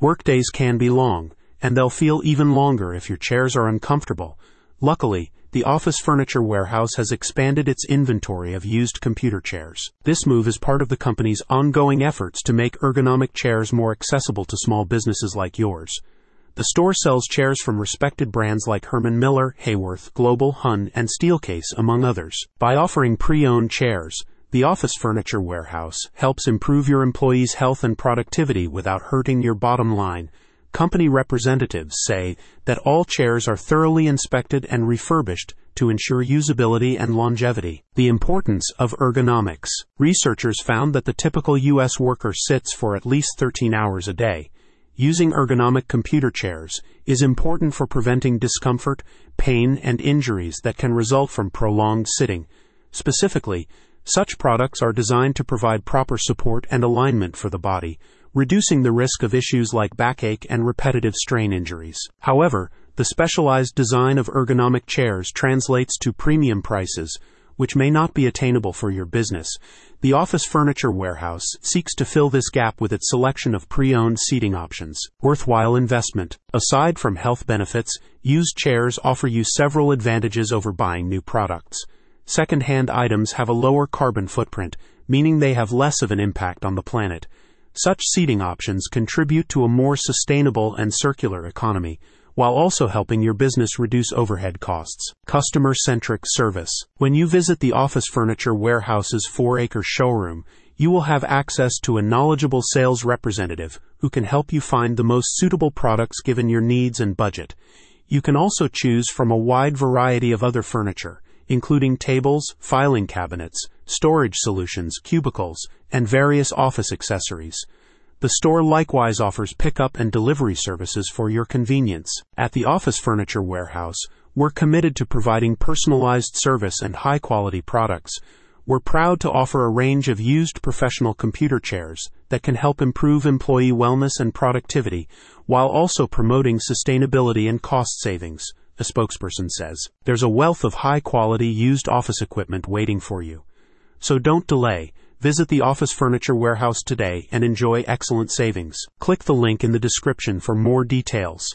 Workdays can be long, and they'll feel even longer if your chairs are uncomfortable. Luckily, the Office Furniture Warehouse has expanded its inventory of used computer chairs. This move is part of the company's ongoing efforts to make ergonomic chairs more accessible to small businesses like yours. The store sells chairs from respected brands like Herman Miller, Haworth, Global, HON, and Steelcase, among others. By offering pre owned chairs, the Office Furniture Warehouse helps improve your employees' health and productivity without hurting your bottom line company representatives say that all chairs are thoroughly inspected and refurbished to ensure usability and longevity. The importance of ergonomics. Researchers found that the typical U.S. worker sits for at least 13 hours a day. Using ergonomic computer chairs is important for preventing discomfort, pain, and injuries that can result from prolonged sitting. Specifically, such products are designed to provide proper support and alignment for the body, reducing the risk of issues like backache and repetitive strain injuries. However, the specialized design of ergonomic chairs translates to premium prices, which may not be attainable for your business. The Office Furniture Warehouse seeks to fill this gap with its selection of pre owned seating options. Worthwhile investment. Aside from health benefits, used chairs offer you several advantages over buying new products. Second hand items have a lower carbon footprint, meaning they have less of an impact on the planet. Such seating options contribute to a more sustainable and circular economy, while also helping your business reduce overhead costs. Customer centric service. When you visit the Office Furniture Warehouse's four acre showroom, you will have access to a knowledgeable sales representative who can help you find the most suitable products given your needs and budget. You can also choose from a wide variety of other furniture including tables, filing cabinets, storage solutions, cubicles, and various office accessories. The store likewise offers pickup and delivery services for your convenience. At the Office Furniture Warehouse, we're committed to providing personalized service and high quality products. We're proud to offer a range of used professional computer chairs that can help improve employee wellness and productivity while also promoting sustainability and cost savings a spokesperson says. There's a wealth of high quality used office equipment waiting for you. So don't delay. Visit the Office Furniture Warehouse today and enjoy excellent savings. Click the link in the description for more details.